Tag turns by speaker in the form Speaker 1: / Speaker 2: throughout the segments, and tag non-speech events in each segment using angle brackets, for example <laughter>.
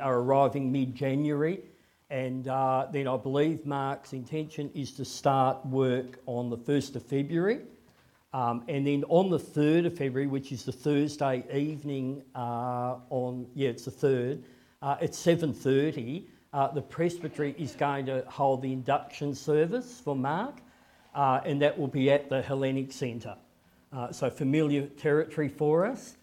Speaker 1: are arriving mid January. And uh, then I believe Mark's intention is to start work on the 1st of February. Um, and then on the 3rd of February, which is the Thursday evening uh, on, yeah, it's the 3rd, uh, at 7.30, uh, the presbytery is going to hold the induction service for Mark, uh, and that will be at the Hellenic Centre. Uh, so familiar territory for us.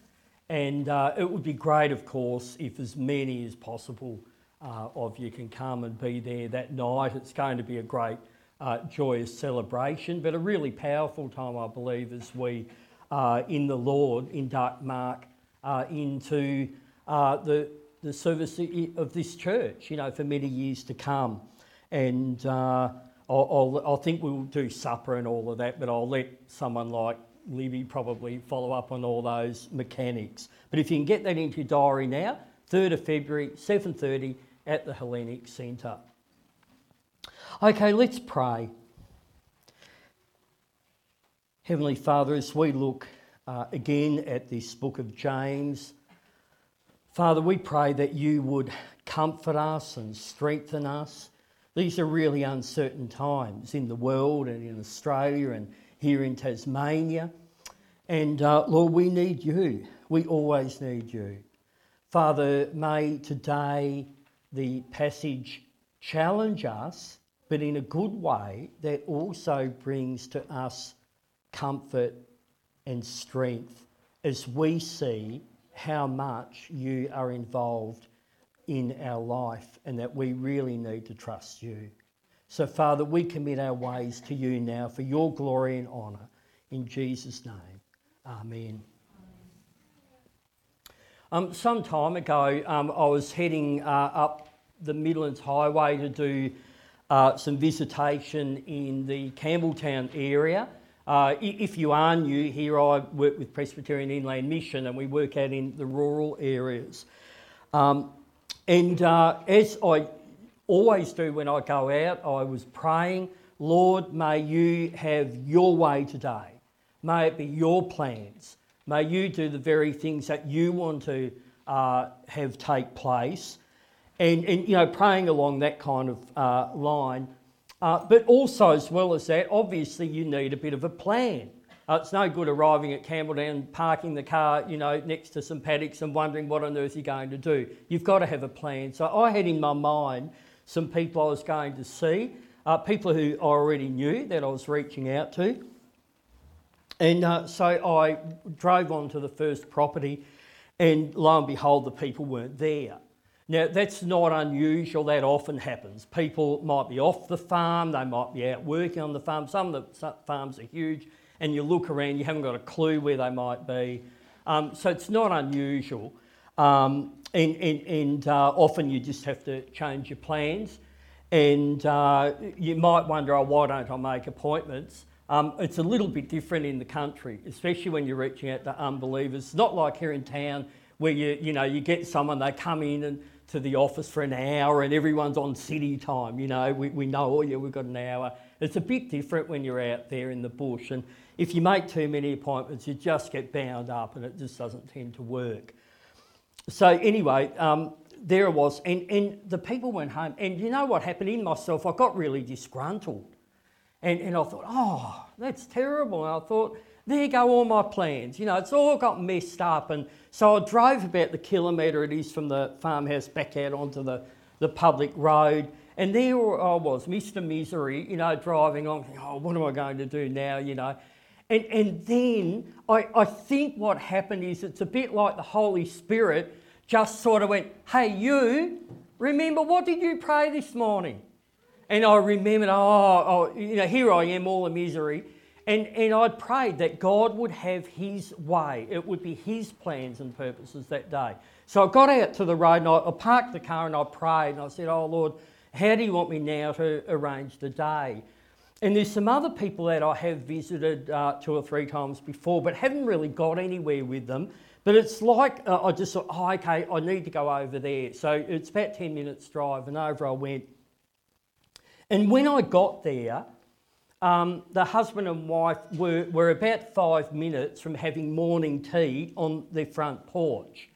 Speaker 1: And uh, it would be great, of course, if as many as possible uh, of you can come and be there that night. It's going to be a great, uh, joyous celebration, but a really powerful time, I believe, as we, uh, in the Lord, induct Mark uh, into the, the service of this church, you know, for many years to come. And I'll, I'll, I think we'll do supper and all of that, but I'll let someone like Libby probably follow up on all those mechanics. But if you can get that into your diary now, 3rd of February, 7.30 at the Hellenic Centre. Okay, let's pray. Heavenly Father, as we look uh, again at this book of James, Father, we pray that you would comfort us and strengthen us. These are really uncertain times in the world and in Australia and here in Tasmania. And uh, Lord, we need you. We always need you. Father, may today the passage challenge us, but in a good way that also brings to us comfort and strength as we see how much you are involved in our life and that we really need to trust you. So, Father, we commit our ways to you now for your glory and honour. In Jesus' name, Amen. Um, some time ago, um, I was heading uh, up the Midlands Highway to do uh, some visitation in the Campbelltown area. Uh, if you are new here, I work with Presbyterian Inland Mission and we work out in the rural areas. Um, and uh, as I always do when I go out. I was praying, Lord, may you have your way today. May it be your plans. May you do the very things that you want to uh, have take place. And, and, you know, praying along that kind of uh, line. Uh, but also, as well as that, obviously you need a bit of a plan. Uh, it's no good arriving at Campbelltown, parking the car, you know, next to some paddocks and wondering what on earth you're going to do. You've got to have a plan. So I had in my mind some people I was going to see, uh, people who I already knew that I was reaching out to. And uh, so I drove on to the first property, and lo and behold, the people weren't there. Now, that's not unusual, that often happens. People might be off the farm, they might be out working on the farm. Some of the farms are huge, and you look around, you haven't got a clue where they might be. Um, so it's not unusual. Um, and and, and uh, often you just have to change your plans. And uh, you might wonder, oh, why don't I make appointments? Um, it's a little bit different in the country, especially when you're reaching out to unbelievers. It's not like here in town where you, you know, you get someone, they come in and to the office for an hour and everyone's on city time. You know, we, we know, oh, yeah, we've got an hour. It's a bit different when you're out there in the bush. And if you make too many appointments, you just get bound up and it just doesn't tend to work. So anyway, um, there it was, and, and the people went home. And you know what happened in myself? I got really disgruntled. And, and I thought, oh, that's terrible. And I thought, there go all my plans. You know, it's all got messed up. And so I drove about the kilometre it is from the farmhouse back out onto the, the public road. And there I was, Mr. Misery, you know, driving on, oh, what am I going to do now, you know? And, and then I, I think what happened is it's a bit like the Holy Spirit just sort of went, hey, you, remember what did you pray this morning? And I remembered, oh, oh you know, here I am, all the misery. And, and I prayed that God would have His way. It would be His plans and purposes that day. So I got out to the road and I, I parked the car and I prayed and I said, Oh Lord, how do you want me now to arrange the day? And there's some other people that I have visited uh, two or three times before, but haven't really got anywhere with them. But it's like uh, I just thought, oh, okay, I need to go over there. So it's about 10 minutes drive, and over I went. And when I got there, um, the husband and wife were, were about five minutes from having morning tea on their front porch.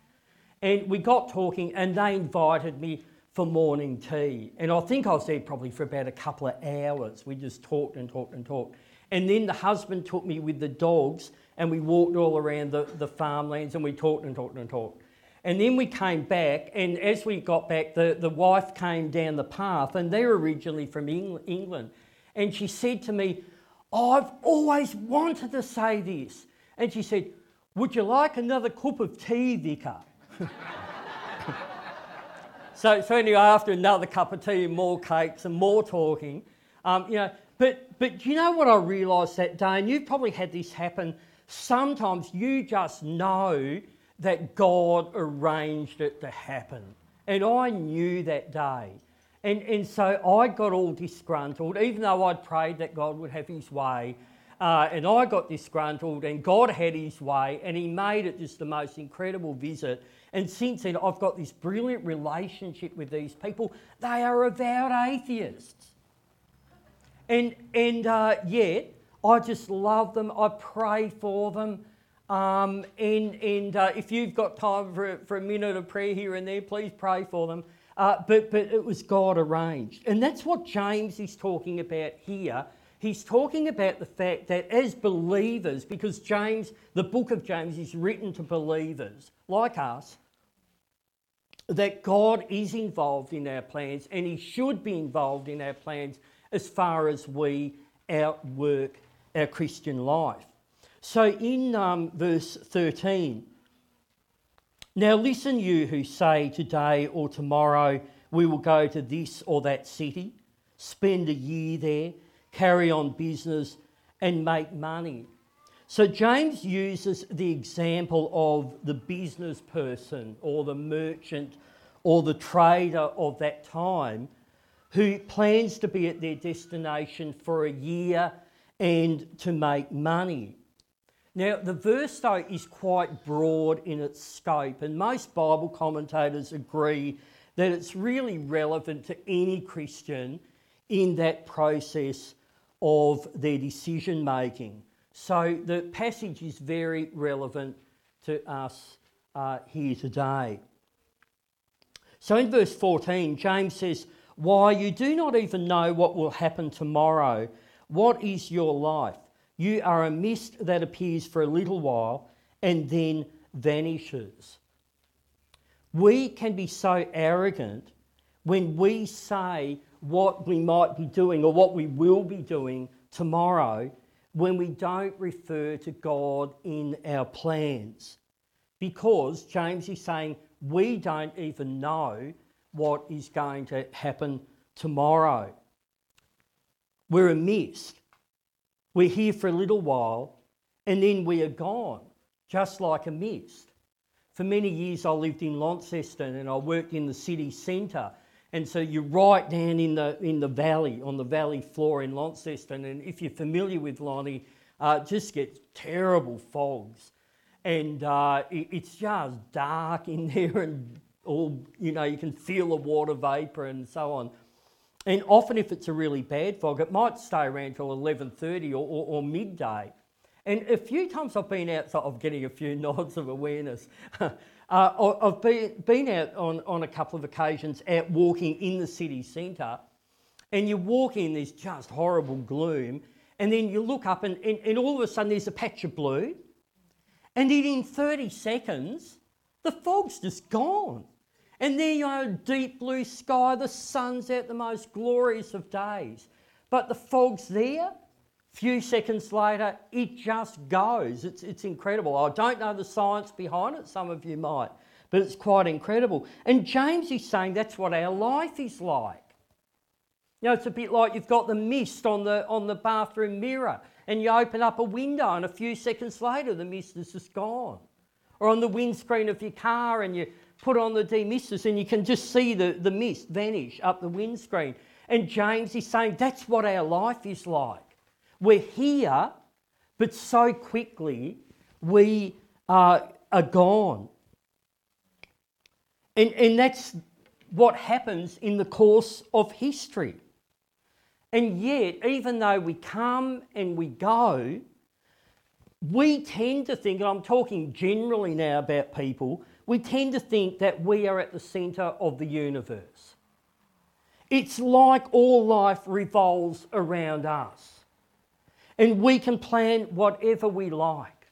Speaker 1: And we got talking, and they invited me for morning tea. And I think I was there probably for about a couple of hours. We just talked and talked and talked. And then the husband took me with the dogs, and we walked all around the, the farmlands, and we talked and talked and talked. And then we came back, and as we got back, the, the wife came down the path, and they're originally from England. And she said to me, oh, I've always wanted to say this. And she said, Would you like another cup of tea, Vicar? <laughs> so, so anyway, after another cup of tea and more cakes and more talking, um, you know, but, but you know what I realised that day, and you've probably had this happen, sometimes you just know that God arranged it to happen. And I knew that day. And, and so I got all disgruntled, even though I'd prayed that God would have his way. Uh, and I got disgruntled, and God had his way, and he made it just the most incredible visit. And since then, I've got this brilliant relationship with these people. They are avowed atheists. And, and uh, yet, I just love them. I pray for them. Um, and and uh, if you've got time for, for a minute of prayer here and there, please pray for them. Uh, but, but it was God arranged. And that's what James is talking about here. He's talking about the fact that as believers, because James, the book of James, is written to believers like us, that God is involved in our plans and He should be involved in our plans as far as we outwork our Christian life. So in um, verse 13, now listen, you who say today or tomorrow we will go to this or that city, spend a year there, carry on business, and make money. So James uses the example of the business person or the merchant or the trader of that time who plans to be at their destination for a year and to make money. Now, the verse, though, is quite broad in its scope, and most Bible commentators agree that it's really relevant to any Christian in that process of their decision making. So the passage is very relevant to us uh, here today. So in verse 14, James says, Why you do not even know what will happen tomorrow. What is your life? You are a mist that appears for a little while and then vanishes. We can be so arrogant when we say what we might be doing or what we will be doing tomorrow when we don't refer to God in our plans. Because James is saying we don't even know what is going to happen tomorrow. We're a mist. We're here for a little while and then we are gone, just like a mist. For many years, I lived in Launceston and I worked in the city centre. And so you're right down in the, in the valley, on the valley floor in Launceston. And if you're familiar with Lonnie, uh, it just gets terrible fogs. And uh, it, it's just dark in <laughs> there and all, you know, you can feel the water vapour and so on. And often, if it's a really bad fog, it might stay around till 11:30 or, or, or, midday. And a few times I've been out, so I'm getting a few <laughs> nods of awareness. Uh, I've been, been out on, on a couple of occasions out walking in the city centre, and you walk in this just horrible gloom, and then you look up, and, and, and all of a sudden there's a patch of blue, and then in 30 seconds, the fog's just gone. And there you are, deep blue sky, the sun's out the most glorious of days. But the fog's there. Few seconds later, it just goes. It's, it's incredible. I don't know the science behind it, some of you might, but it's quite incredible. And James is saying that's what our life is like. You know, it's a bit like you've got the mist on the, on the bathroom mirror and you open up a window and a few seconds later the mist is just gone. Or on the windscreen of your car and you put on the demisters and you can just see the, the mist vanish up the windscreen. And James is saying that's what our life is like. We're here, but so quickly we are, are gone. And, and that's what happens in the course of history. And yet, even though we come and we go, we tend to think, and I'm talking generally now about people, we tend to think that we are at the centre of the universe. It's like all life revolves around us, and we can plan whatever we like.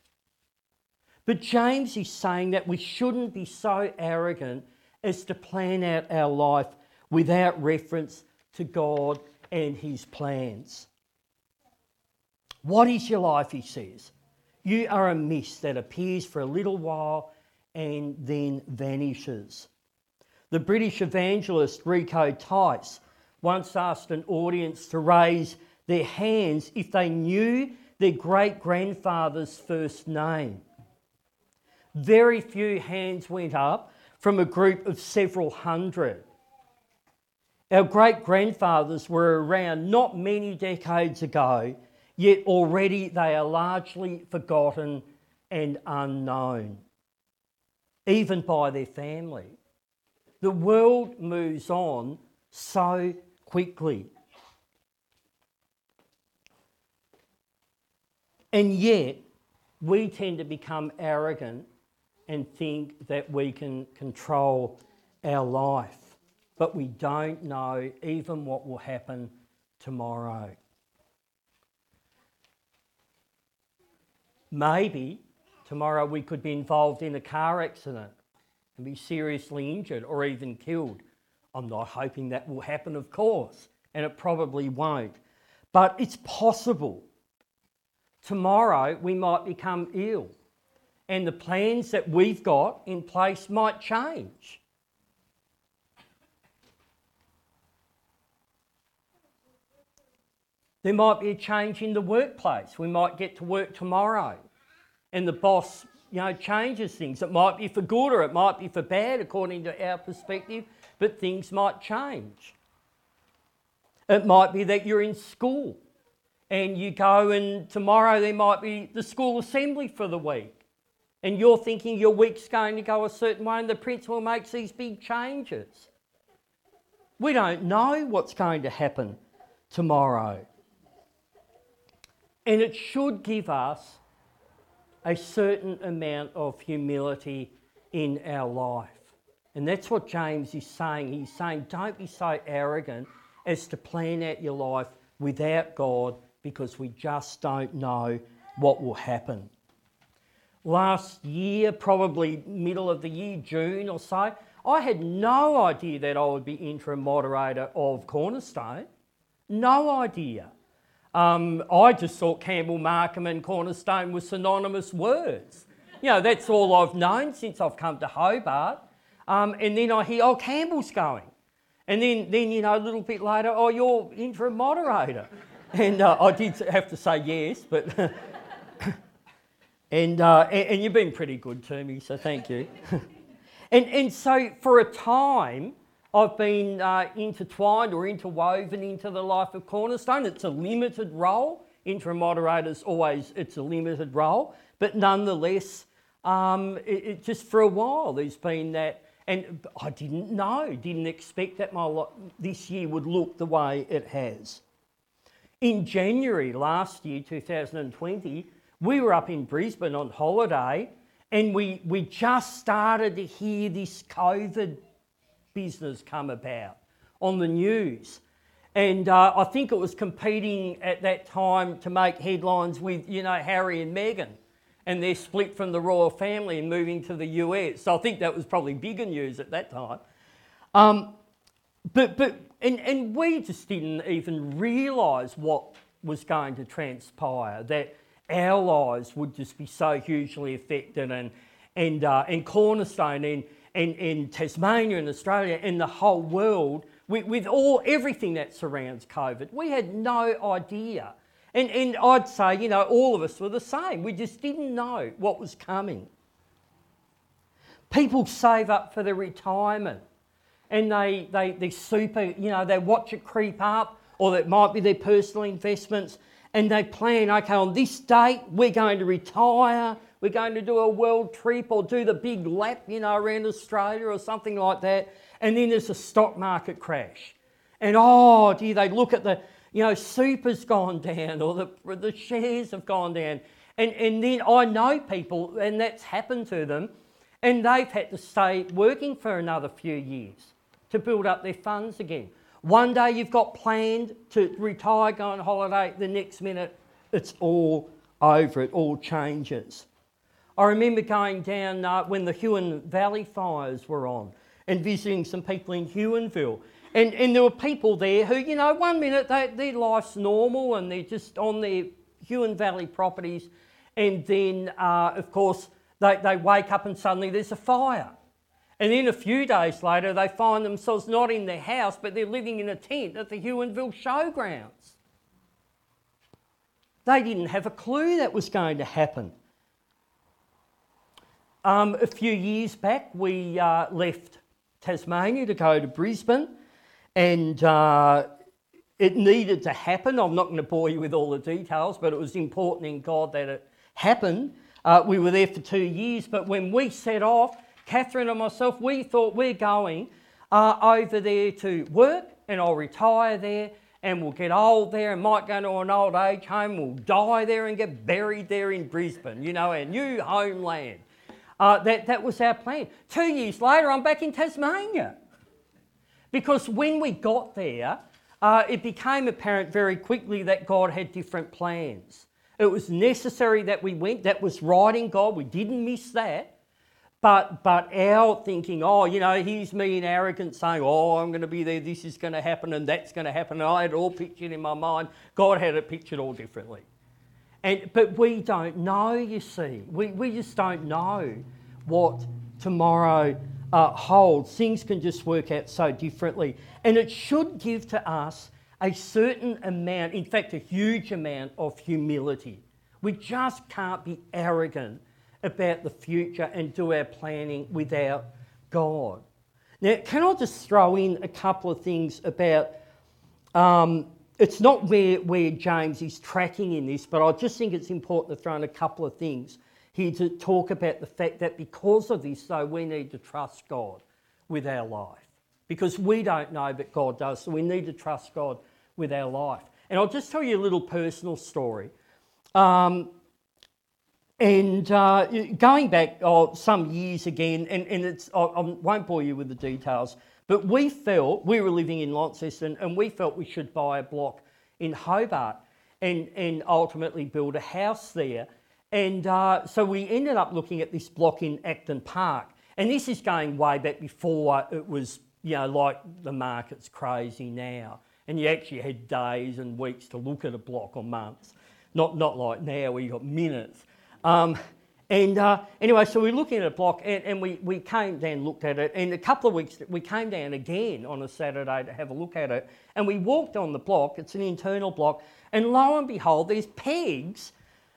Speaker 1: But James is saying that we shouldn't be so arrogant as to plan out our life without reference to God and His plans. What is your life, he says? You are a mist that appears for a little while and then vanishes. The British evangelist Rico Tice once asked an audience to raise their hands if they knew their great grandfather's first name. Very few hands went up from a group of several hundred. Our great grandfathers were around not many decades ago yet already they are largely forgotten and unknown, even by their family. The world moves on so quickly. And yet, we tend to become arrogant and think that we can control our life, but we don't know even what will happen tomorrow. Maybe tomorrow we could be involved in a car accident and be seriously injured or even killed. I'm not hoping that will happen, of course, and it probably won't. But it's possible. Tomorrow we might become ill, and the plans that we've got in place might change. There might be a change in the workplace. We might get to work tomorrow and the boss, you know, changes things. It might be for good or it might be for bad according to our perspective, but things might change. It might be that you're in school and you go and tomorrow there might be the school assembly for the week. And you're thinking your week's going to go a certain way and the principal makes these big changes. We don't know what's going to happen tomorrow. And it should give us a certain amount of humility in our life. And that's what James is saying. He's saying, don't be so arrogant as to plan out your life without God because we just don't know what will happen. Last year, probably middle of the year, June or so, I had no idea that I would be interim moderator of Cornerstone. No idea. Um, I just thought Campbell, Markham, and Cornerstone were synonymous words. You know, that's all I've known since I've come to Hobart. Um, and then I hear, oh, Campbell's going. And then, then, you know, a little bit later, oh, you're interim moderator. And uh, I did have to say yes, but. <laughs> and, uh, and, and, you've been pretty good to me, so thank you. <laughs> and, and so for a time, I've been uh, intertwined or interwoven into the life of Cornerstone. It's a limited role. Interim moderators always it's a limited role, but nonetheless, um, it, it, just for a while there's been that, and I didn't know, didn't expect that my this year would look the way it has. In January last year, 2020, we were up in Brisbane on holiday, and we we just started to hear this COVID business come about on the news. And uh, I think it was competing at that time to make headlines with, you know, Harry and Meghan. And they're split from the royal family and moving to the US. So I think that was probably bigger news at that time. Um, but, but and, and we just didn't even realise what was going to transpire, that our lives would just be so hugely affected and, and, uh, and Cornerstone and, and in Tasmania and Australia and the whole world with, with all everything that surrounds COVID. We had no idea. And, and I'd say, you know, all of us were the same. We just didn't know what was coming. People save up for their retirement and they, they, they super, you know, they watch it creep up or it might be their personal investments and they plan, okay, on this date, we're going to retire we're going to do a world trip or do the big lap, you know, around Australia or something like that. And then there's a stock market crash. And oh, dear, they look at the, you know, super's gone down or the, the shares have gone down. And, and then I know people, and that's happened to them, And they've had to stay working for another few years to build up their funds again. One day you've got planned to retire, go on holiday, the next minute it's all over, it all changes. I remember going down uh, when the Huon Valley fires were on and visiting some people in Huonville. And, and there were people there who, you know, one minute they, their life's normal and they're just on their Huon Valley properties, and then, uh, of course, they, they wake up and suddenly there's a fire. And then a few days later, they find themselves not in their house, but they're living in a tent at the Huonville Showgrounds. They didn't have a clue that was going to happen. Um, a few years back, we uh, left Tasmania to go to Brisbane, and uh, it needed to happen. I'm not going to bore you with all the details, but it was important in God that it happened. Uh, we were there for two years, but when we set off, Catherine and myself, we thought we're going uh, over there to work, and I'll retire there, and we'll get old there, and might go to an old age home. We'll die there and get buried there in Brisbane, you know, our new homeland. Uh, that, that was our plan. Two years later, I'm back in Tasmania. Because when we got there, uh, it became apparent very quickly that God had different plans. It was necessary that we went, that was right in God, we didn't miss that. But, but our thinking, oh, you know, here's me in arrogance saying, oh, I'm going to be there, this is going to happen, and that's going to happen. And I had it all pictured in my mind. God had it pictured all differently. And, but we don't know, you see. We, we just don't know what tomorrow uh, holds. Things can just work out so differently. And it should give to us a certain amount, in fact, a huge amount of humility. We just can't be arrogant about the future and do our planning without God. Now, can I just throw in a couple of things about um, it's not where, where James is tracking in this, but I just think it's important to throw in a couple of things here to talk about the fact that because of this, though, we need to trust God with our life. Because we don't know, but God does. So we need to trust God with our life. And I'll just tell you a little personal story. Um, and uh, going back oh, some years again, and, and it's, I, I won't bore you with the details, but we felt, we were living in Launceston, and we felt we should buy a block in Hobart and, and ultimately build a house there. And uh, so we ended up looking at this block in Acton Park. And this is going way back before it was, you know, like the market's crazy now. And you actually had days and weeks to look at a block or months. Not, not like now where you've got minutes. Um, and uh, anyway, so we looking at a block and, and, we, we came down, looked at it, and a couple of weeks we came down again on a Saturday to have a look at it. And we walked on the block, it's an internal block, and lo and behold, there's pegs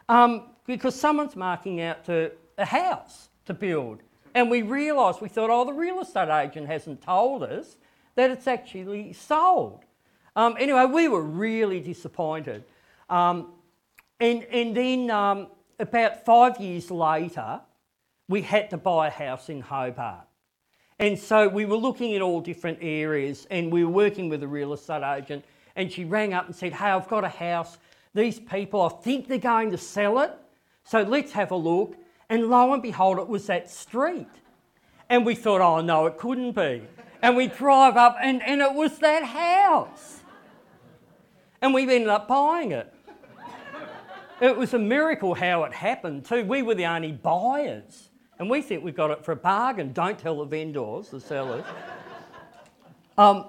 Speaker 1: um, because someone's marking out to a house to build. And we realised, we thought, oh, the real estate agent hasn't told us that it's actually sold. Um, anyway, we were really disappointed. Um, and, and then um, about five years later, we had to buy a house in Hobart. And so we were looking at all different areas and we were working with a real estate agent. And she rang up and said, Hey, I've got a house. These people, I think they're going to sell it. So let's have a look. And lo and behold, it was that street. And we thought, Oh, no, it couldn't be. And we drive up and, and it was that house. And we ended up buying it. It was a miracle how it happened, too. We were the only buyers. And we think we got it for a bargain. Don't tell the vendors, the sellers. um,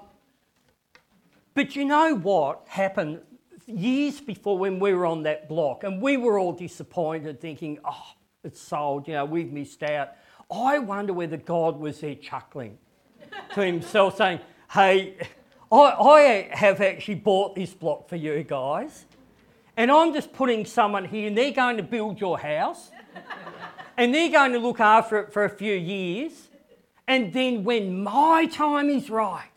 Speaker 1: but you know what happened years before when we were on that block? And we were all disappointed, thinking, oh, it's sold, you know, we've missed out. I wonder whether God was there chuckling to himself, saying, hey, I, I have actually bought this block for you guys and I'm just putting someone here and they're going to build your house and they're going to look after it for a few years. And then when my time is right,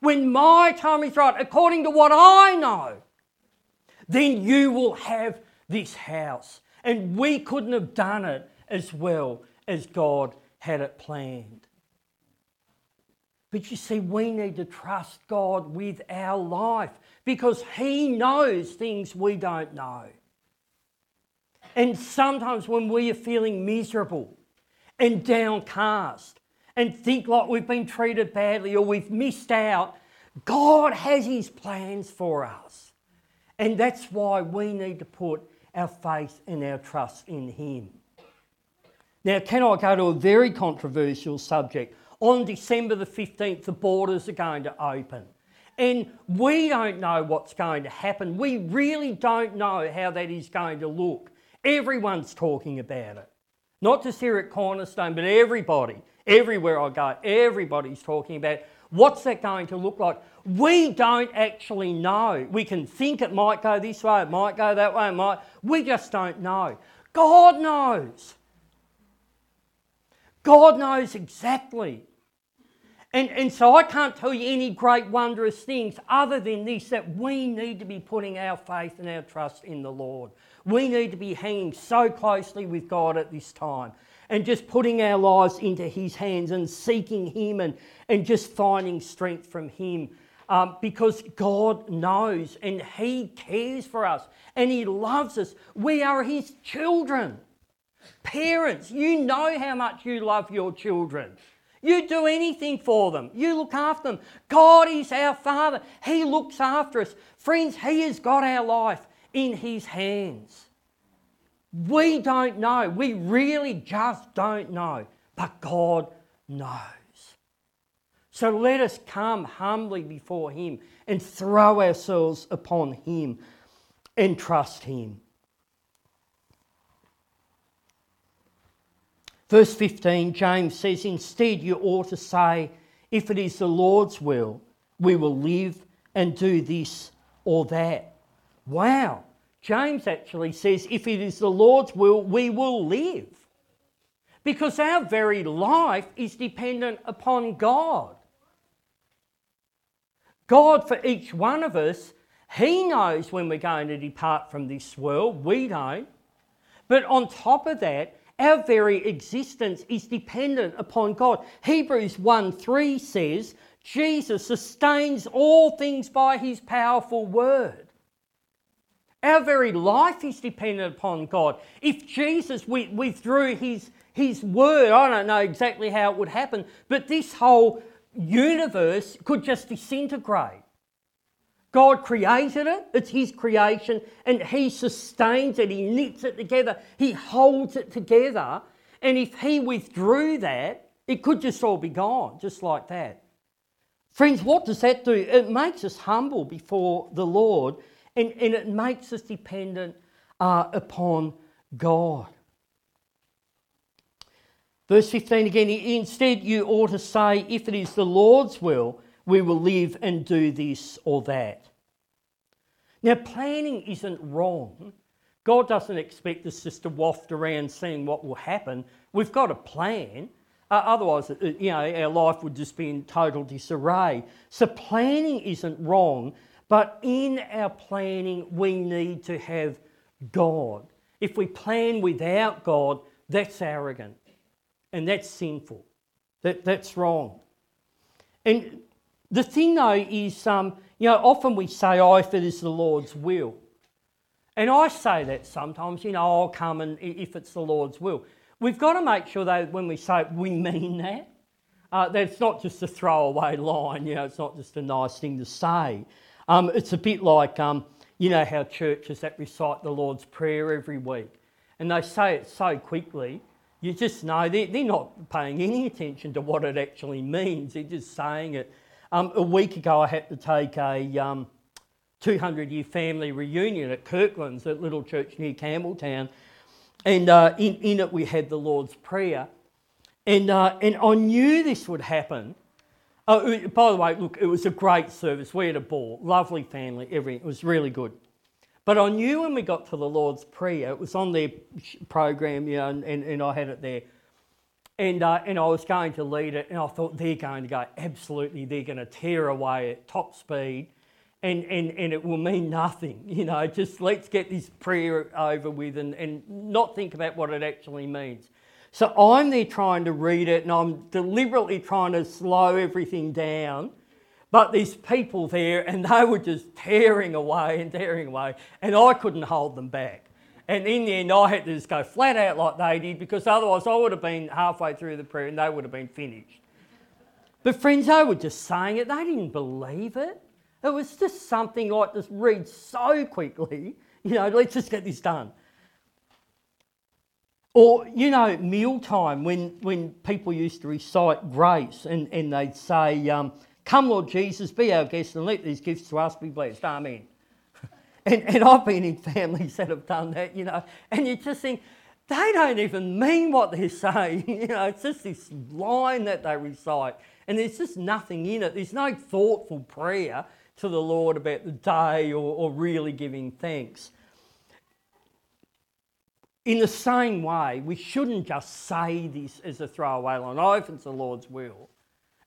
Speaker 1: when my time is right, according to what I know, then you will have this house. And we couldn't have done it as well as God had it planned. But you see, we need to trust God with our life because He knows things we don't know. And sometimes when we are feeling miserable and downcast and think like we've been treated badly or we've missed out, God has His plans for us. And that's why we need to put our faith and our trust in Him. Now, can I go to a very controversial subject? On December the 15th, the borders are going to open. And we don't know what's going to happen. We really don't know how that is going to look. Everyone's talking about it. Not just here at Cornerstone, but everybody, everywhere I go, everybody's talking about what's that going to look like. We don't actually know. We can think it might go this way, it might go that way, it might. We just don't know. God knows. God knows exactly. And, and so I can't tell you any great wondrous things other than this that we need to be putting our faith and our trust in the Lord. We need to be hanging so closely with God at this time and just putting our lives into His hands and seeking Him and, and just finding strength from Him um, because God knows and He cares for us and He loves us. We are His children. Parents, you know how much you love your children. You do anything for them. You look after them. God is our Father. He looks after us. Friends, He has got our life in His hands. We don't know. We really just don't know. But God knows. So let us come humbly before Him and throw ourselves upon Him and trust Him. Verse 15, James says, Instead, you ought to say, If it is the Lord's will, we will live and do this or that. Wow. James actually says, If it is the Lord's will, we will live. Because our very life is dependent upon God. God, for each one of us, He knows when we're going to depart from this world. We don't. But on top of that, our very existence is dependent upon God. Hebrews 1 3 says, Jesus sustains all things by his powerful word. Our very life is dependent upon God. If Jesus withdrew his, his word, I don't know exactly how it would happen, but this whole universe could just disintegrate. God created it, it's His creation, and He sustains it, He knits it together, He holds it together. And if He withdrew that, it could just all be gone, just like that. Friends, what does that do? It makes us humble before the Lord and, and it makes us dependent uh, upon God. Verse 15 again, instead, you ought to say, if it is the Lord's will, we will live and do this or that. Now, planning isn't wrong. God doesn't expect us just to waft around seeing what will happen. We've got a plan. Uh, otherwise, uh, you know, our life would just be in total disarray. So, planning isn't wrong, but in our planning, we need to have God. If we plan without God, that's arrogant and that's sinful. That, that's wrong. And the thing, though, is um, you know, often we say, oh, if it is the Lord's will. And I say that sometimes, you know, I'll come and if it's the Lord's will. We've got to make sure that when we say it, we mean that. Uh, that it's not just a throwaway line, you know, it's not just a nice thing to say. Um, it's a bit like, um, you know, how churches that recite the Lord's Prayer every week. And they say it so quickly, you just know they're, they're not paying any attention to what it actually means. They're just saying it um, a week ago, I had to take a um, 200 year family reunion at Kirkland's, a little church near Campbelltown. And uh, in, in it, we had the Lord's Prayer. And, uh, and I knew this would happen. Uh, by the way, look, it was a great service. We had a ball, lovely family, everything. It was really good. But I knew when we got to the Lord's Prayer, it was on their program, you know, and, and, and I had it there. And, uh, and I was going to lead it, and I thought they're going to go, absolutely, they're going to tear away at top speed, and, and, and it will mean nothing. <laughs> You know, just let's get this prayer over with and, and not think about what it actually means. So I'm there trying to read it, and I'm deliberately trying to slow everything down. But there's people there, and they were just tearing away and tearing away, and I couldn't hold them back. And in the end, I had to just go flat out like they did because otherwise I would have been halfway through the prayer and they would have been finished. But friends, they were just saying it, they didn't believe it. It was just something like just read so quickly, <laughs> you know, let's just get this done. Or, you know, mealtime, when, when people used to recite grace and, and they'd say, um, Come, Lord Jesus, be our guest and let these gifts to us be blessed. Amen. And, and I've been in families that have done that, you know, and you just think, they don't even mean what they're saying. <laughs> You know, it's just this line that they recite, and there's just nothing in it. There's no thoughtful prayer to the Lord about the day or, or really giving thanks. In the same way, we shouldn't just say this as a throwaway line. Oh, if it's the Lord's will,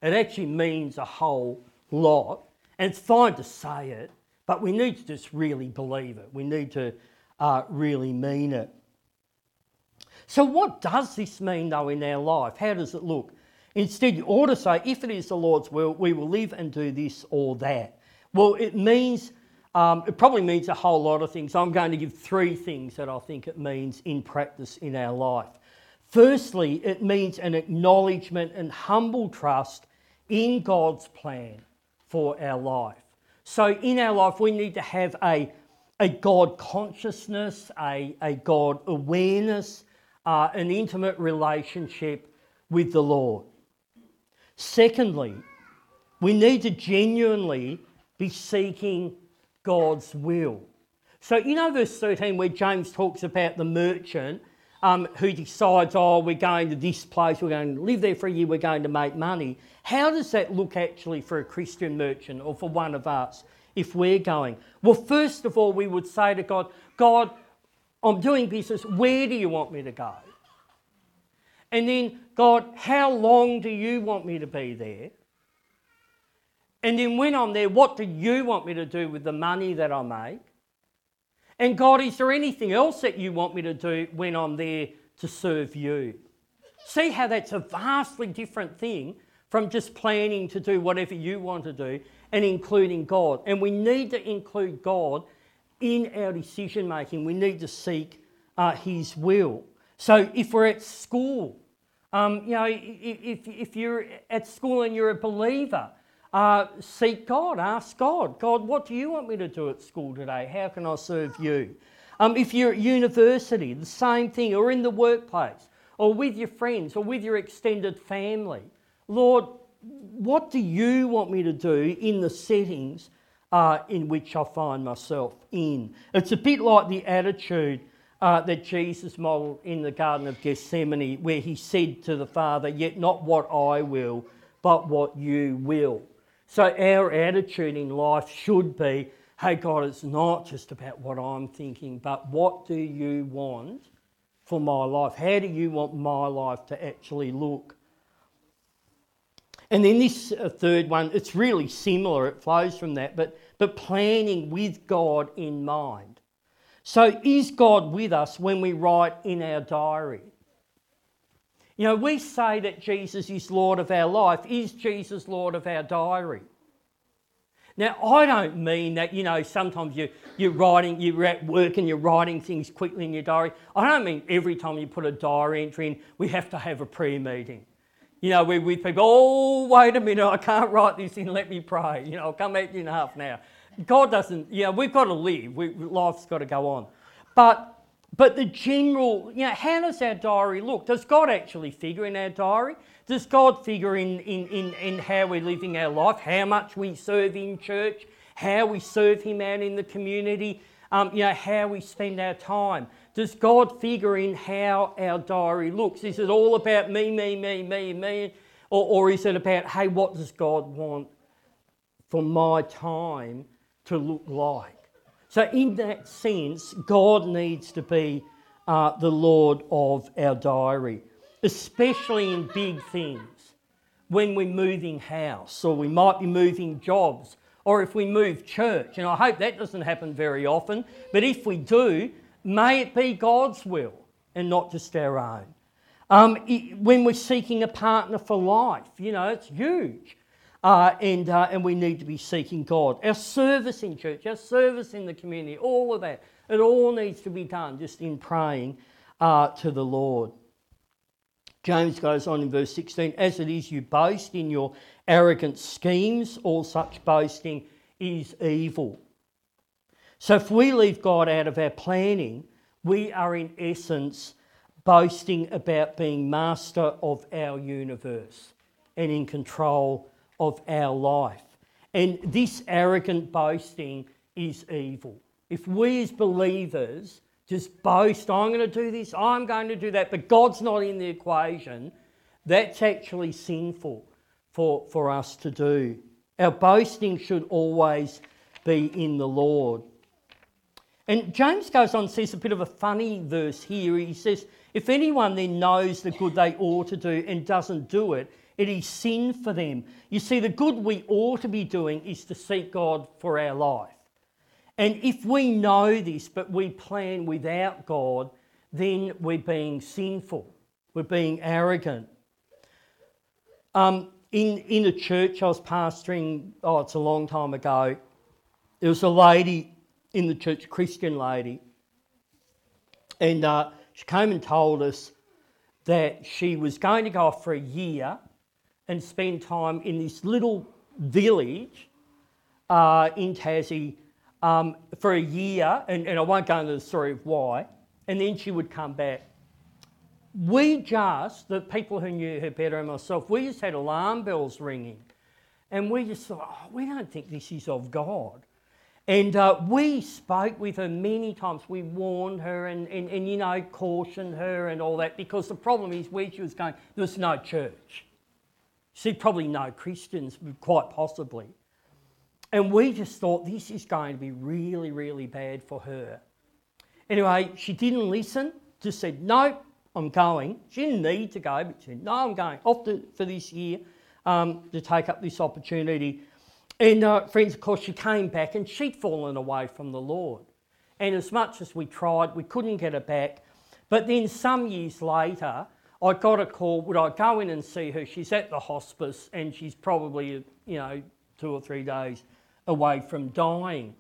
Speaker 1: it actually means a whole lot. And it's fine to say it, but we need to just really believe it. We need to uh, really mean it. So, what does this mean though in our life? How does it look? Instead, you ought to say, if it is the Lord's will, we will live and do this or that. Well, it means, um, it probably means a whole lot of things. I'm going to give three things that I think it means in practice in our life. Firstly, it means an acknowledgement and humble trust in God's plan for our life. So, in our life, we need to have a, a God consciousness, a, a God awareness, uh, an intimate relationship with the Lord. Secondly, we need to genuinely be seeking God's will. So, you know, verse 13, where James talks about the merchant um, who decides, oh, we're going to this place, we're going to live there for a year, we're going to make money. How does that look actually for a Christian merchant or for one of us if we're going? Well, first of all, we would say to God, God, I'm doing business, where do you want me to go? And then, God, how long do you want me to be there? And then when I'm there, what do you want me to do with the money that I make? And God, is there anything else that you want me to do when I'm there to serve you? See how that's a vastly different thing from just planning to do whatever you want to do and including God. And we need to include God in our decision making. We need to seek uh, His will. So if we're at school, um, you know, if, if you're at school and you're a believer, uh, seek God, ask God, God, what do you want me to do at school today? How can I serve you? Um, if you're at university, the same thing, or in the workplace, or with your friends, or with your extended family, Lord, what do you want me to do in the settings uh, in which I find myself in? It's a bit like the attitude uh, that Jesus modelled in the Garden of Gethsemane, where he said to the Father, Yet not what I will, but what you will. So our attitude in life should be hey, God, it's not just about what I'm thinking, but what do you want for my life? How do you want my life to actually look? And then this uh, third one, it's really similar, it flows from that, but, but planning with God in mind. So, is God with us when we write in our diary? You know, we say that Jesus is Lord of our life. Is Jesus Lord of our diary? Now, I don't mean that, you know, sometimes you, you're writing, you're at work and you're writing things quickly in your diary. I don't mean every time you put a diary entry in, we have to have a prayer meeting. You know, we're with people, oh, wait a minute, I can't write this in, let me pray. You know, I'll come at you in half an hour. God doesn't, you know, we've got to live, we, life's got to go on. But but the general, you know, how does our diary look? Does God actually figure in our diary? Does God figure in, in, in, in how we're living our life, how much we serve in church, how we serve Him out in the community, um, you know, how we spend our time? Does God figure in how our diary looks? Is it all about me, me, me, me, me? Or, or is it about, hey, what does God want for my time to look like? So, in that sense, God needs to be uh, the Lord of our diary, especially in big things. When we're moving house, or we might be moving jobs, or if we move church. And I hope that doesn't happen very often, but if we do, may it be God's will and not just our own. Um, it, when we're seeking a partner for life, you know, it's huge. Uh, and, uh, and we need to be seeking God. Our service in church, our service in the community, all of that. It all needs to be done just in praying uh, to the Lord. James goes on in verse 16 As it is, you boast in your arrogant schemes, all such boasting is evil. So if we leave God out of our planning, we are in essence boasting about being master of our universe and in control of our life. And this arrogant boasting is evil. If we as believers just boast, I'm going to do this, I'm going to do that, but God's not in the equation, that's actually sinful for, for us to do. Our boasting should always be in the Lord. And James goes on and says a bit of a funny verse here. He says, If anyone then knows the good they ought to do and doesn't do it, it is sin for them. You see, the good we ought to be doing is to seek God for our life. And if we know this, but we plan without God, then we're being sinful. We're being arrogant. Um, in, in a church I was pastoring, oh, it's a long time ago, there was a lady in the church, a Christian lady, and uh, she came and told us that she was going to go off for a year and spend time in this little village uh, in Tassie um, for a year, and, and I won't go into the story of why, and then she would come back. We just, the people who knew her better and myself, we just had alarm bells ringing. And we just thought, oh, we don't think this is of God. And uh, we spoke with her many times. We warned her and, and, and, you know, cautioned her and all that because the problem is where she was going, there was no church. She probably no Christians, quite possibly. And we just thought this is going to be really, really bad for her. Anyway, she didn't listen, just said, No, I'm going. She didn't need to go, but she said, No, I'm going off to, for this year um, to take up this opportunity. And uh, friends, of course, she came back and she'd fallen away from the Lord. And as much as we tried, we couldn't get her back. But then some years later, I got a call. Would I go in and see her? She's at the hospice and she's probably, you know, two or three days away from dying.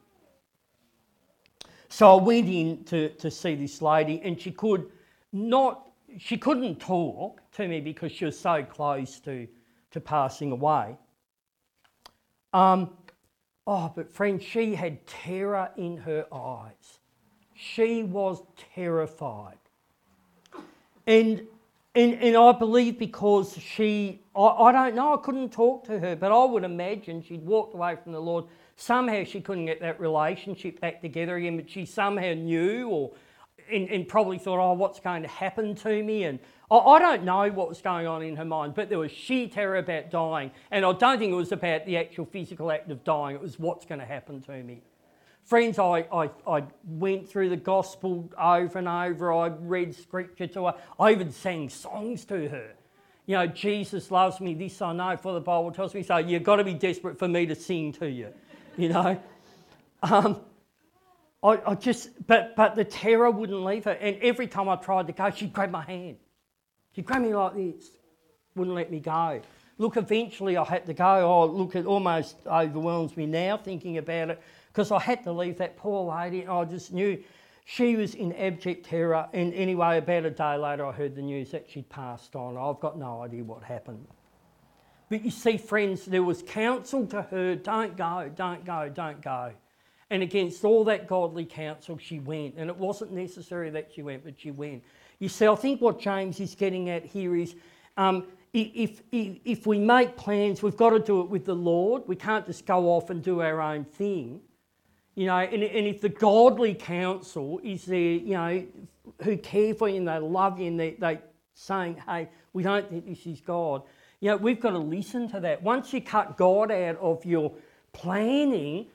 Speaker 1: So I went in to, to see this lady and she could not, she couldn't talk to me because she was so close to, to passing away. Um, oh, but friend, she had terror in her eyes. She was terrified. And and, and I believe because she, I, I don't know, I couldn't talk to her, but I would imagine she'd walked away from the Lord. Somehow she couldn't get that relationship back together again, but she somehow knew or and, and, probably thought, oh, what's going to happen to me? And I, I, don't know what was going on in her mind, but there was sheer terror about dying. And I don't think it was about the actual physical act of dying, it was what's going to happen to me. Friends, I, I, I went through the gospel over and over. I read scripture to her. I even sang songs to her. You know, Jesus loves me, this I know, for the Bible tells me so. You've got to be desperate for me to sing to you, <laughs> you know. Um, I, I just, but, but the terror wouldn't leave her. And every time I tried to go, she'd grab my hand. She'd grab me like this, wouldn't let me go. Look, eventually I had to go. Oh, look, it almost overwhelms me now thinking about it because I had to leave that poor lady I just knew she was in abject terror. And anyway, about a day later, I heard the news that she'd passed on. I've got no idea what happened. But you see, friends, there was counsel to her don't go, don't go, don't go. And against all that godly counsel, she went. And it wasn't necessary that she went, but she went. You see, I think what James is getting at here is um, if, if, if we make plans, we've got to do it with the Lord. We can't just go off and do our own thing. You know, and, and if the godly counsel is there, you know, who care for you and they love you and they, they saying, hey, we don't think this is God, you know, we've got to listen to that. Once you cut God out of your planning,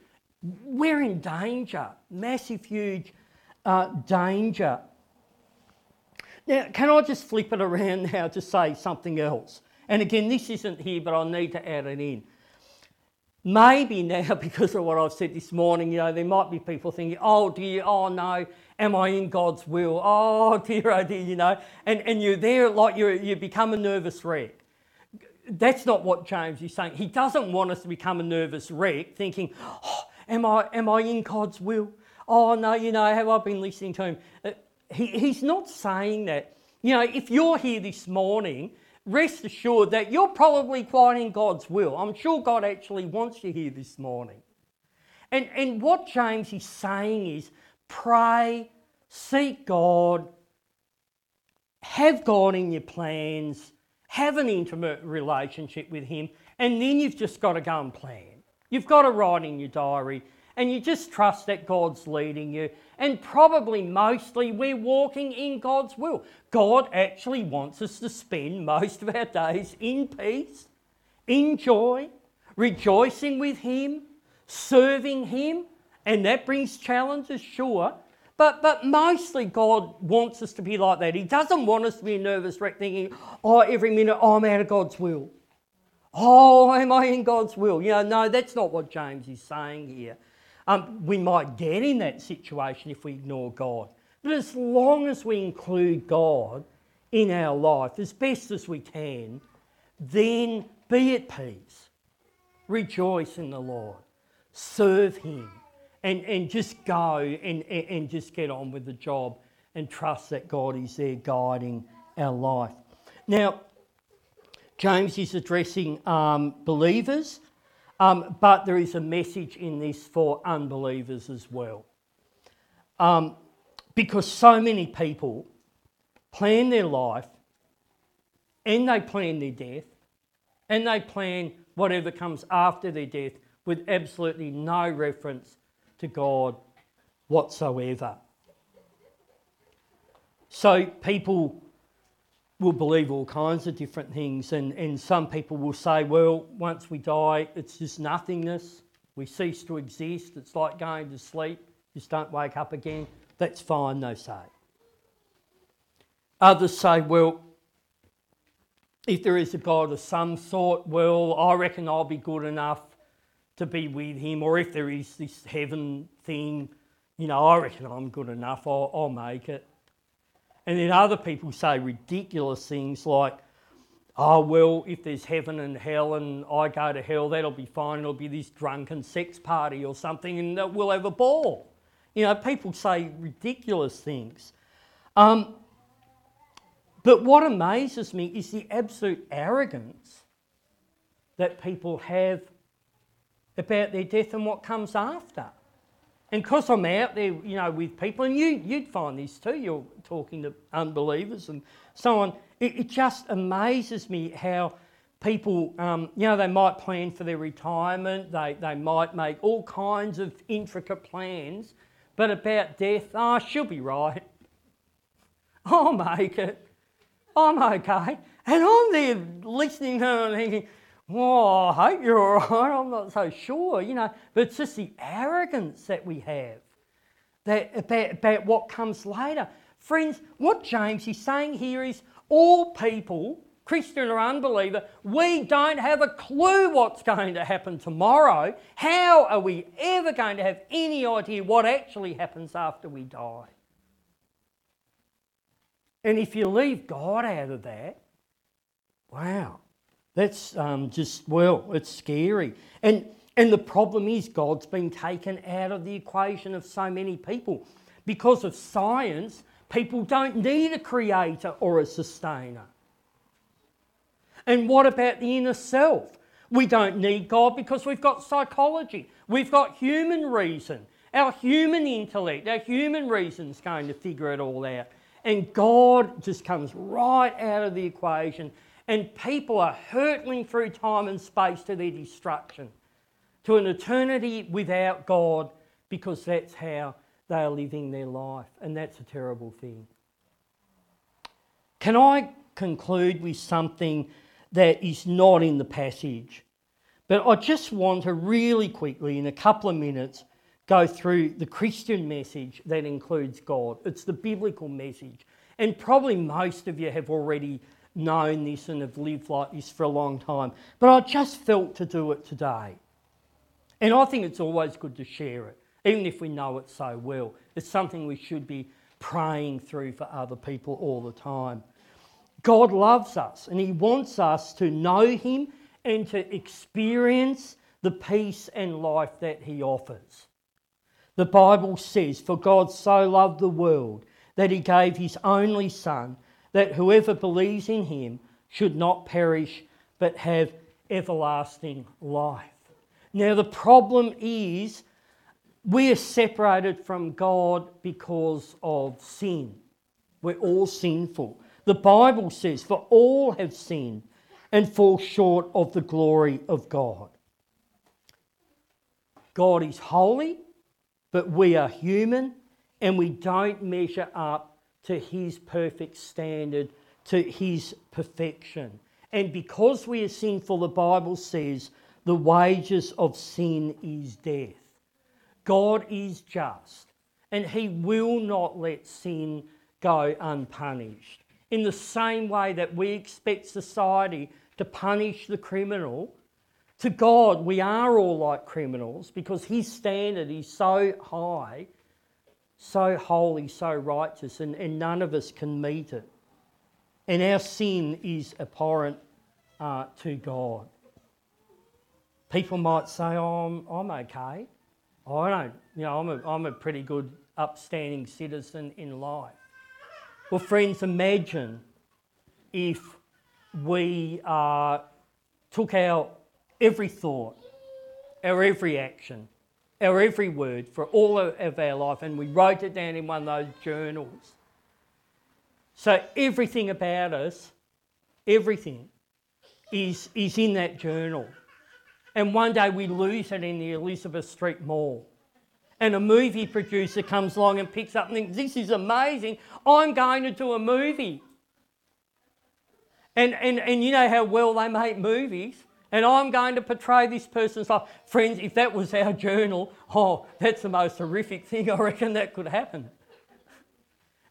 Speaker 1: we're in danger, massive, huge uh, danger. Now, can I just flip it around <laughs> now to say something else? And again, this isn't here, but I need to add it in. Maybe now, <laughs> because of what I've said this morning, you know, there might be people thinking, oh dear, oh no, am I in God's will? Oh <laughs> dear, oh dear, you know, and, and you're there like you you become a nervous wreck. That's not what James is saying. He doesn't want us to become a nervous wreck thinking, oh, am I, am I in God's will? oh no, you know, have I been listening to him? Uh, he, he's not saying that. You know, if you're here this morning, rest assured that you're probably quite in God's will. I'm sure God actually wants you here this morning. And, and what James is saying is pray, seek God, have God in your plans, have an intimate relationship with Him, and then you've just got to go and plan. You've got to write in your diary, and you just trust that God's leading you. And probably mostly we're walking in God's will. God actually wants us to spend most of our days in peace, in joy, rejoicing with Him, serving Him, and that brings challenges, sure. But, but mostly God wants us to be like that. He doesn't want us to be a nervous wreck thinking, oh, every minute, oh, I'm out of God's will. Oh, am I in God's will? You know, no, that's not what James is saying here. Um, we might get in that situation if we ignore God. But as long as we include God in our life as best as we can, then be at peace. Rejoice in the Lord. Serve Him. And, and just go and, and just get on with the job and trust that God is there guiding our life. Now, James is addressing um, believers, um, but there is a message in this for unbelievers as well. Um, because so many people plan their life and they plan their death and they plan whatever comes after their death with absolutely no reference to God whatsoever. So people will believe all kinds of different things, and, and some people will say, well, once we die, it's just nothingness. We cease to exist. It's like going to sleep. Just don't wake up again. That's fine, they say. Others say, well, if there is a God of some sort, well, I reckon I'll be good enough to be with Him. Or if there is this heaven thing, you know, I reckon I'm good enough, I'll, I'll make it. And then other people say ridiculous things like, oh, well, if there's heaven and hell and I go to hell, that'll be fine. It'll be this drunken sex party or something and we'll have a ball. You know, people say ridiculous things. Um, but what amazes me is the absolute arrogance that people have about their death and what comes after. And because I'm out there, you know, with people, and you, you'd find this too, you're talking to unbelievers and so on, it, it just amazes me how people, um, you know, they might plan for their retirement, they, they might make all kinds of intricate plans, but about death, oh, she'll be right. I'll make it. I'm okay. And I'm there listening to her and thinking, well, I hope you're all right. I'm not so sure, you know. But it's just the arrogance that we have that, about, about what comes later. Friends, what James is saying here is all people, Christian or unbeliever, we don't have a clue what's going to happen tomorrow. How are we ever going to have any idea what actually happens after we die? And if you leave God out of that, wow, that's um, just, well, it's scary. And, and the problem is, God's been taken out of the equation of so many people. Because of science, people don't need a creator or a sustainer. And what about the inner self? We don't need God because we've got psychology, we've got human reason. Our human intellect, our human reason is going to figure it all out. And God just comes right out of the equation and people are hurtling through time and space to their destruction, to an eternity without God, because that's how they are living their life, and that's a terrible thing. Can I conclude with something that is not in the passage? But I just want to really quickly, in a couple of minutes, go through the Christian message that includes God. It's the biblical message. And probably most of you have already known this and have lived like this for a long time. But I just felt to do it today. And I think it's always good to share it, even if we know it so well. It's something we should be praying through for other people all the time. God loves us and He wants us to know Him and to experience the peace and life that He offers. The Bible says, For God so loved the world that he gave his only Son, that whoever believes in him should not perish but have everlasting life. Now, the problem is we are separated from God because of sin. We're all sinful. The Bible says, For all have sinned and fall short of the glory of God. God is holy, but we are human and we don't measure up to his perfect standard, to his perfection. And because we are sinful, the Bible says the wages of sin is death. God is just and he will not let sin go unpunished. In the same way that we expect society to punish the criminal, to God, we are all like criminals because His standard is so high, so holy, so righteous, and, and none of us can meet it. And our sin is abhorrent uh, to God. People might say, oh, I'm, I'm okay. I don't, you know, I'm a, I'm a pretty good, upstanding citizen in life. Well, friends, imagine if we uh, took our every thought, our every action, our every word for all of our life and we wrote it down in one of those journals. So everything about us, everything, is, is in that journal. And one day we lose it in the Elizabeth Street Mall. And a movie producer comes along and picks up and thinks, This is amazing. I'm going to do a movie. And, and, and you know how well they make movies. And I'm going to portray this person's life. Friends, if that was our journal, oh, that's the most horrific thing I reckon that could happen.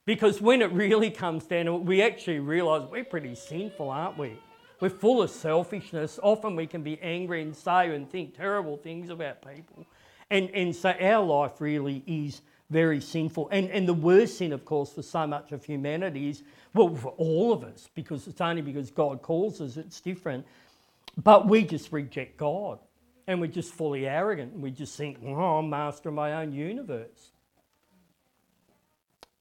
Speaker 1: Because when it really comes down to it, we actually realise we're pretty sinful, aren't we? We're full of selfishness. Often we can be angry and say and think terrible things about people. And, and so our life really is very sinful. And, and the worst sin, of course, for so much of humanity is, well, for all of us, because it's only because God calls us, it's different. But we just reject God. And we're just fully arrogant. And we just think, oh, I'm master of my own universe.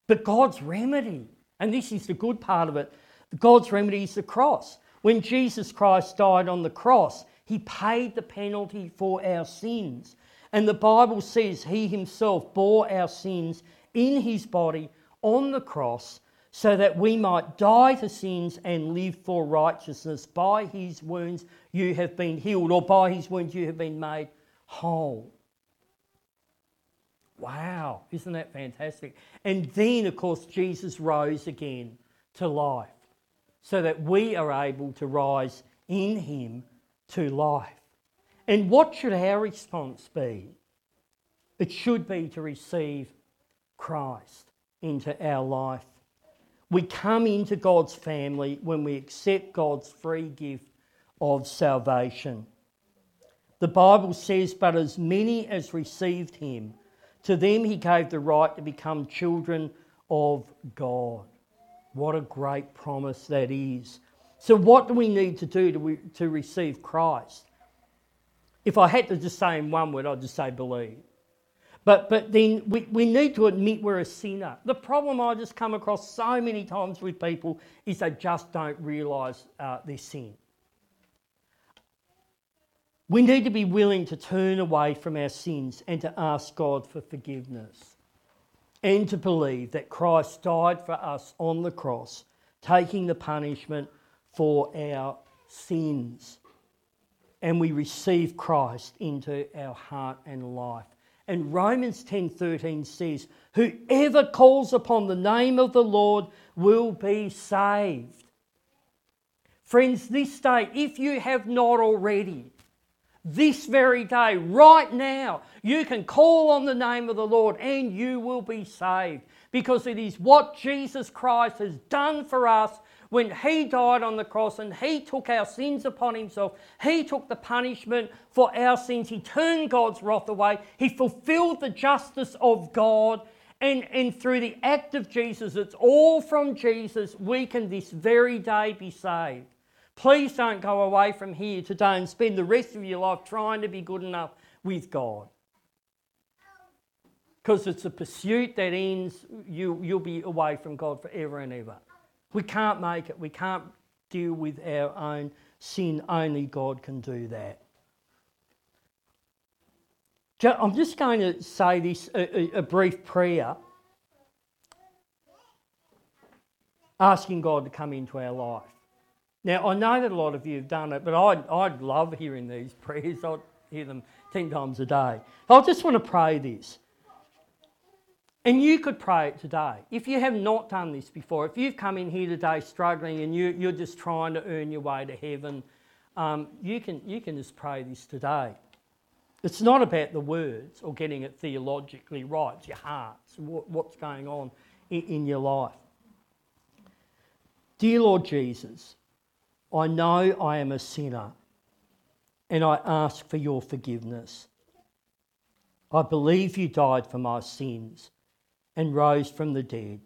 Speaker 1: But God's remedy, and this is the good part of it, God's remedy is the cross. When Jesus Christ died on the cross, he paid the penalty for our sins. And the Bible says he himself bore our sins in his body on the cross so that we might die to sins and live for righteousness. By his wounds you have been healed, or by his wounds you have been made whole. Wow, isn't that fantastic? And then, of course, Jesus rose again to life so that we are able to rise in him to life. And what should our response be? It should be to receive Christ into our life. We come into God's family when we accept God's free gift of salvation. The Bible says, But as many as received him, to them he gave the right to become children of God. What a great promise that is. So, what do we need to do to, to receive Christ? If I had to just say in one word, I'd just say believe. But, but then we, we need to admit we're a sinner. The problem I just come across so many times with people is they just don't realise uh, their sin. We need to be willing to turn away from our sins and to ask God for forgiveness and to believe that Christ died for us on the cross, taking the punishment for our sins and we receive Christ into our heart and life. And Romans 10:13 says, "Whoever calls upon the name of the Lord will be saved." Friends, this day, if you have not already, this very day, right now, you can call on the name of the Lord and you will be saved because it is what Jesus Christ has done for us when He died on the cross and He took our sins upon Himself, He took the punishment for our sins. He turned God's wrath away. He fulfilled the justice of God. And, and through the act of Jesus, it's all from Jesus, we can this very day be saved. Please don't go away from here today and spend the rest of your life trying to be good enough with God. Because it's a pursuit that ends, you, you'll be away from God forever and ever. We can't make it. We can't deal with our own sin. Only God can do that. I'm just going to say this a, a brief prayer, asking God to come into our life. Now, I know that a lot of you have done it, but I'd, I'd love hearing these <laughs> prayers. I'd hear them 10 times a day. I just want to pray this. And you could pray it today. If you have not done this before, if you've come in here today struggling and you, you're just trying to earn your way to heaven, um, you, can, you can just pray this today. It's not about the words or getting it theologically right, it's your heart, it's what's going on in, in your life. Dear Lord Jesus, I know I am a sinner and I ask for your forgiveness. I believe you died for my sins and rose from the dead.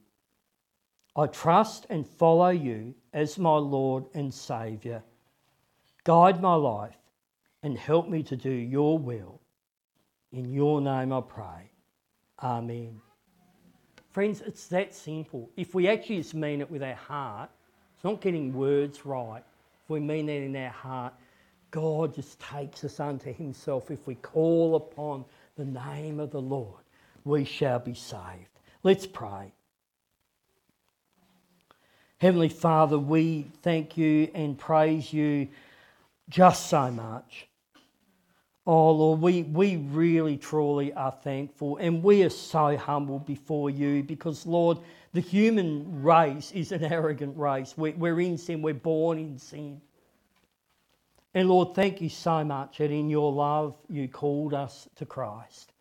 Speaker 1: I trust and follow you as my Lord and Saviour. Guide my life and help me to do your will. In your name I pray. Amen. Friends, it's that simple. If we actually just mean it with our heart, it's not getting words right. If we mean that in our heart, God just takes us unto Himself. If we call upon the name of the Lord, we shall be saved. Let's pray. Heavenly Father, we thank you and praise you just so much. Oh Lord, we, we really truly are thankful and we are so humble before you because, Lord, the human race is an <laughs> arrogant race. We, we're in sin, we're born in sin. And Lord, thank you so much that in your love you called us to Christ.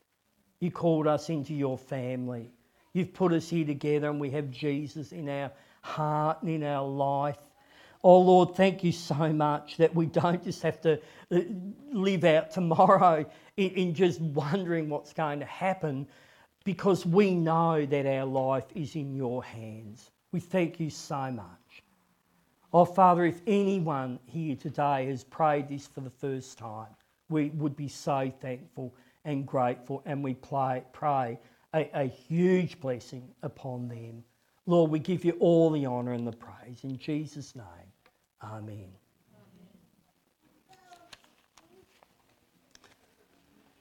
Speaker 1: You called us into your family. You've put us here together and we have Jesus in our heart and in our life. Oh Lord, thank you so much that we don't just have to uh, live out tomorrow in, in just wondering what's going to happen because we know that our life is in your hands. We thank you so much. Oh, Father, if anyone here today has prayed this for the first time, we would be so thankful and grateful, and we pray, pray a, a huge blessing upon them. Lord, we give you all the honour and the praise. In Jesus' name. Amen.